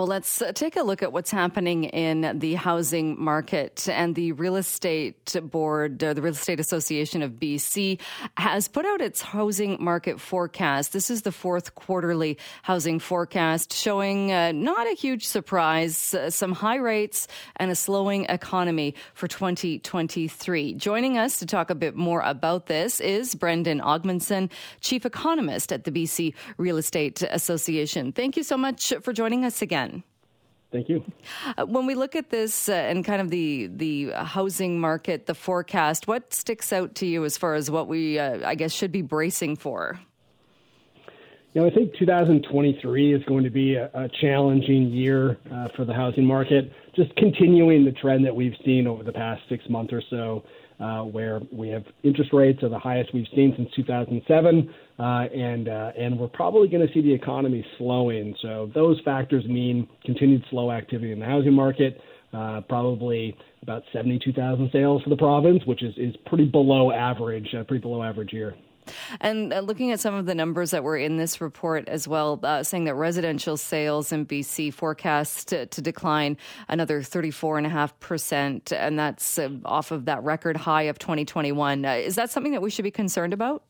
Well, let's uh, take a look at what's happening in the housing market. And the Real Estate Board, uh, the Real Estate Association of BC, has put out its housing market forecast. This is the fourth quarterly housing forecast, showing uh, not a huge surprise, uh, some high rates and a slowing economy for 2023. Joining us to talk a bit more about this is Brendon Ogmundson, Chief Economist at the BC Real Estate Association. Thank you so much for joining us again. Thank you. Uh, when we look at this uh, and kind of the the housing market, the forecast, what sticks out to you as far as what we, uh, I guess, should be bracing for? You know, I think 2023 is going to be a, a challenging year uh, for the housing market. Just continuing the trend that we've seen over the past six months or so uh, where we have interest rates are the highest we've seen since 2007, uh, and uh, and we're probably going to see the economy slowing. So those factors mean continued slow activity in the housing market. Uh, probably about 72,000 sales for the province, which is, is pretty below average, uh, pretty below average year. And uh, looking at some of the numbers that were in this report as well, uh, saying that residential sales in BC forecast to, to decline another 34.5%, and that's uh, off of that record high of 2021. Uh, is that something that we should be concerned about?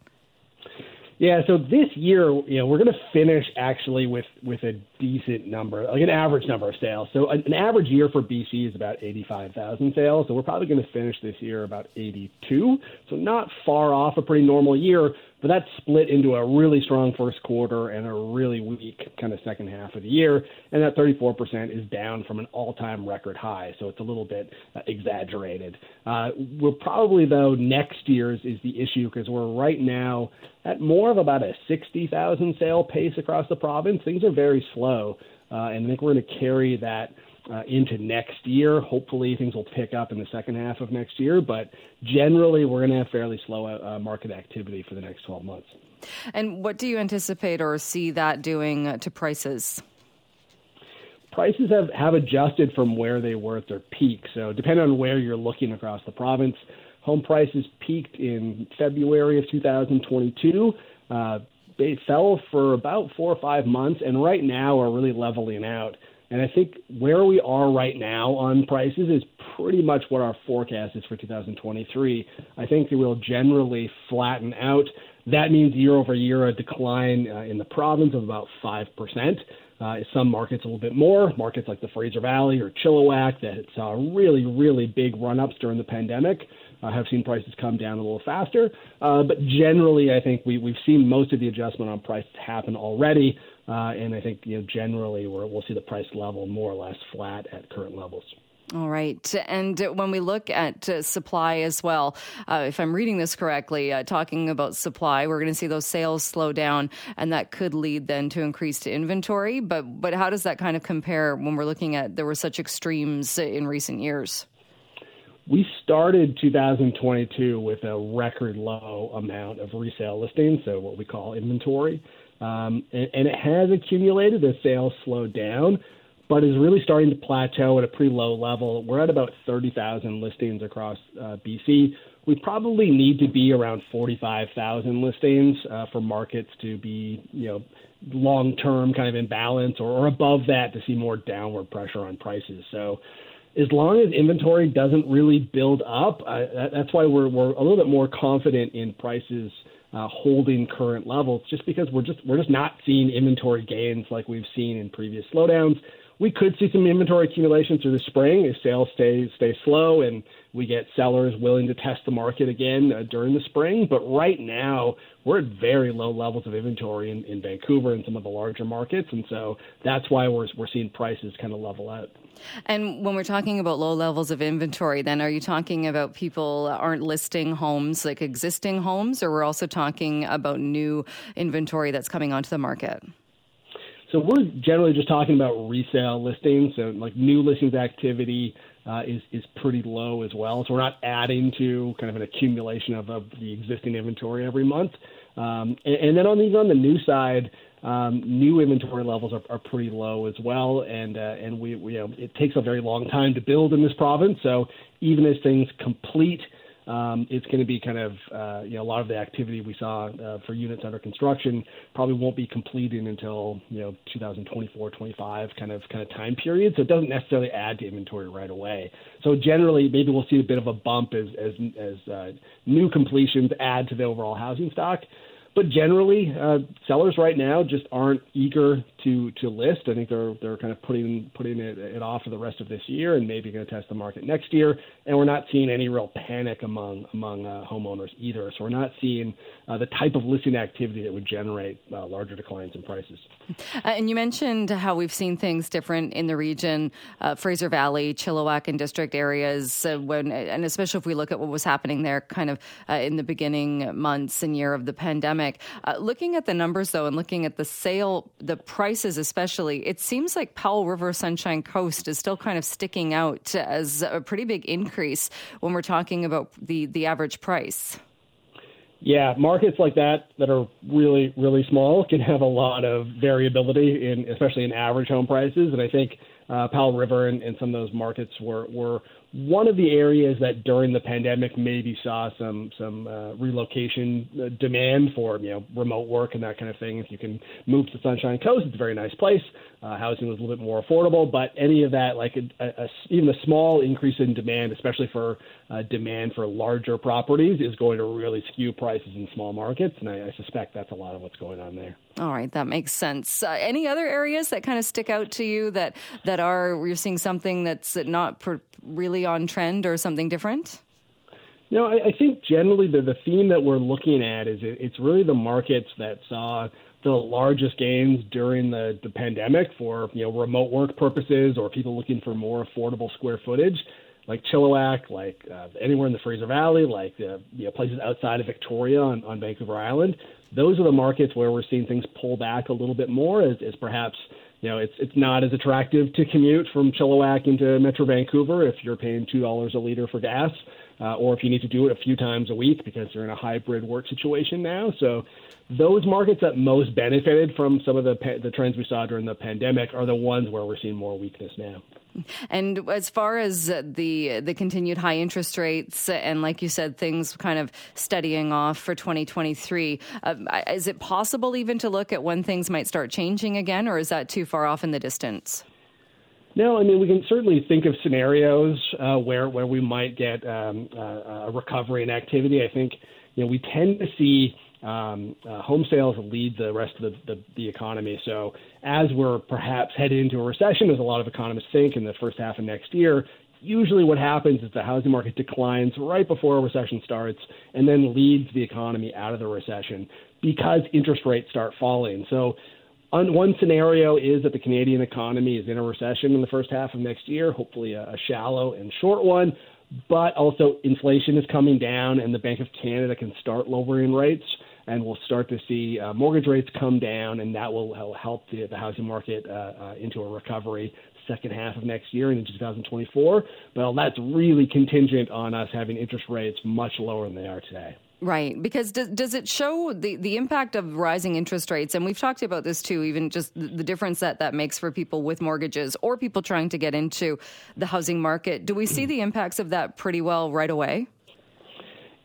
Yeah, so this year, you know, we're going to finish actually with with a decent number, like an average number of sales. So an average year for BC is about 85,000 sales. So we're probably going to finish this year about 82. So not far off a pretty normal year. But that's split into a really strong first quarter and a really weak kind of second half of the year. And that 34% is down from an all time record high. So it's a little bit uh, exaggerated. Uh, we're probably, though, next year's is the issue because we're right now at more of about a 60,000 sale pace across the province. Things are very slow. Uh, and I think we're going to carry that uh, into next year. Hopefully, things will pick up in the second half of next year, but generally, we're going to have fairly slow uh, market activity for the next 12 months. And what do you anticipate or see that doing to prices? Prices have, have adjusted from where they were at their peak. So, depending on where you're looking across the province, home prices peaked in February of 2022. Uh, they fell for about four or five months, and right now are really leveling out. And I think where we are right now on prices is pretty much what our forecast is for 2023. I think they will generally flatten out. That means year over year a decline uh, in the province of about 5%. Uh, some markets a little bit more, markets like the Fraser Valley or Chilliwack that saw really, really big run ups during the pandemic. Uh, have seen prices come down a little faster. Uh, but generally, I think we, we've seen most of the adjustment on prices happen already. Uh, and I think you know generally we will see the price level more or less flat at current levels. All right. And when we look at uh, supply as well, uh, if I'm reading this correctly, uh, talking about supply, we're going to see those sales slow down, and that could lead then to increased inventory. But but how does that kind of compare when we're looking at there were such extremes in recent years? We started 2022 with a record low amount of resale listings, so what we call inventory. Um, and, and, it has accumulated as sales slowed down, but is really starting to plateau at a pretty low level. We're at about 30,000 listings across uh, BC. We probably need to be around 45,000 listings uh, for markets to be, you know, long term kind of in balance or, or above that to see more downward pressure on prices. So, as long as inventory doesn't really build up, that, that's why we're, we're a little bit more confident in prices uh, holding current levels, just because we're just we're just not seeing inventory gains like we've seen in previous slowdowns. We could see some inventory accumulation through the spring if sales stay stay slow and we get sellers willing to test the market again uh, during the spring. But right now, we're at very low levels of inventory in, in Vancouver and some of the larger markets, and so that's why we're we're seeing prices kind of level out. And when we're talking about low levels of inventory, then are you talking about people aren't listing homes like existing homes, or we're also talking about new inventory that's coming onto the market? So we're generally just talking about resale listings, so like new listings activity uh, is is pretty low as well. So we're not adding to kind of an accumulation of, of the existing inventory every month. Um, and, and, then on these on the new side, um, new inventory levels are, are, pretty low as well, and uh, and we, we you know, it takes a very long time to build in this province. So even as things complete um, it's going to be kind of uh, you know a lot of the activity we saw uh, for units under construction probably won't be completed until you know 2024, 25 kind of kind of time period. So it doesn't necessarily add to inventory right away. So generally, maybe we'll see a bit of a bump as as, as uh, new completions add to the overall housing stock. But generally, uh, sellers right now just aren't eager to to list. I think they're they're kind of putting putting it, it off for the rest of this year and maybe going to test the market next year. And we're not seeing any real panic among among uh, homeowners either. So we're not seeing uh, the type of listing activity that would generate uh, larger declines in prices. Uh, and you mentioned how we've seen things different in the region, uh, Fraser Valley, Chilliwack, and district areas. when and especially if we look at what was happening there, kind of in the beginning months and year of the pandemic. looking at the numbers though, and looking at the sale, the price prices, especially, it seems like Powell River Sunshine Coast is still kind of sticking out as a pretty big increase when we're talking about the, the average price. Yeah, markets like that that are really really small can have a lot of variability in especially in average home prices, and I think uh, Powell River and, and some of those markets were were one of the areas that during the pandemic maybe saw some some uh, relocation uh, demand for you know remote work and that kind of thing. If you can move to the Sunshine Coast, it's a very nice place. Uh, housing was a little bit more affordable, but any of that, like a, a, even a small increase in demand, especially for uh, demand for larger properties, is going to really skew prices in small markets, and I, I suspect that's a lot of what's going on there. All right, that makes sense. Uh, any other areas that kind of stick out to you that that are you're seeing something that's not per, really on trend or something different? No, I, I think generally the the theme that we're looking at is it, it's really the markets that saw the largest gains during the, the pandemic for you know remote work purposes or people looking for more affordable square footage like Chilliwack, like uh, anywhere in the Fraser Valley, like uh, you know, places outside of Victoria on, on Vancouver Island. Those are the markets where we're seeing things pull back a little bit more, as, as perhaps you know it's it's not as attractive to commute from Chilliwack into Metro Vancouver if you're paying two dollars a liter for gas uh, or if you need to do it a few times a week because you're in a hybrid work situation now. So those markets that most benefited from some of the the trends we saw during the pandemic are the ones where we're seeing more weakness now. And as far as the the continued high interest rates and, like you said, things kind of steadying off for 2023, uh, is it possible even to look at when things might start changing again, or is that too far off in the distance? No, I mean we can certainly think of scenarios uh, where where we might get um, uh, a recovery in activity. I think you know we tend to see um, uh, home sales lead the rest of the, the, the economy. So as we're perhaps headed into a recession, as a lot of economists think, in the first half of next year, usually what happens is the housing market declines right before a recession starts and then leads the economy out of the recession because interest rates start falling. So one scenario is that the Canadian economy is in a recession in the first half of next year, hopefully a, a shallow and short one. But also, inflation is coming down, and the Bank of Canada can start lowering rates, and we'll start to see uh, mortgage rates come down, and that will help the, the housing market uh, uh, into a recovery second half of next year and into 2024. But that's really contingent on us having interest rates much lower than they are today. Right, because does, does it show the, the impact of rising interest rates? And we've talked about this too, even just the difference that that makes for people with mortgages or people trying to get into the housing market. Do we see the impacts of that pretty well right away?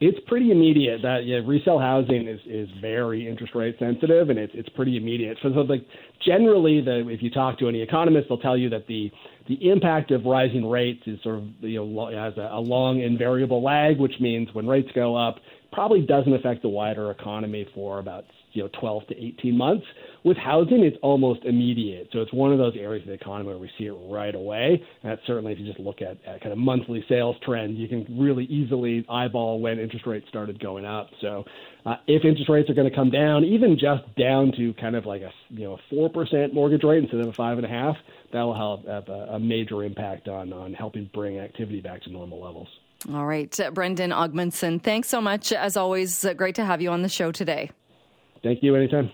It's pretty immediate. That yeah, resale housing is, is very interest rate sensitive, and it's it's pretty immediate. So, so like generally, the if you talk to any economist, they'll tell you that the the impact of rising rates is sort of you know has a, a long and variable lag, which means when rates go up, probably doesn't affect the wider economy for about you know 12 to 18 months. With housing, it's almost immediate. So it's one of those areas of the economy where we see it right away. And that's certainly if you just look at, at kind of monthly sales trends, you can really easily eyeball when interest rates started going up. So uh, if interest rates are going to come down, even just down to kind of like a you know a four percent mortgage rate instead of a five and a half, that will have, have a, a major impact on on helping bring activity back to normal levels. All right. Uh, Brendon Ogmundson, thanks so much. As always, uh, great to have you on the show today. Thank you. Anytime.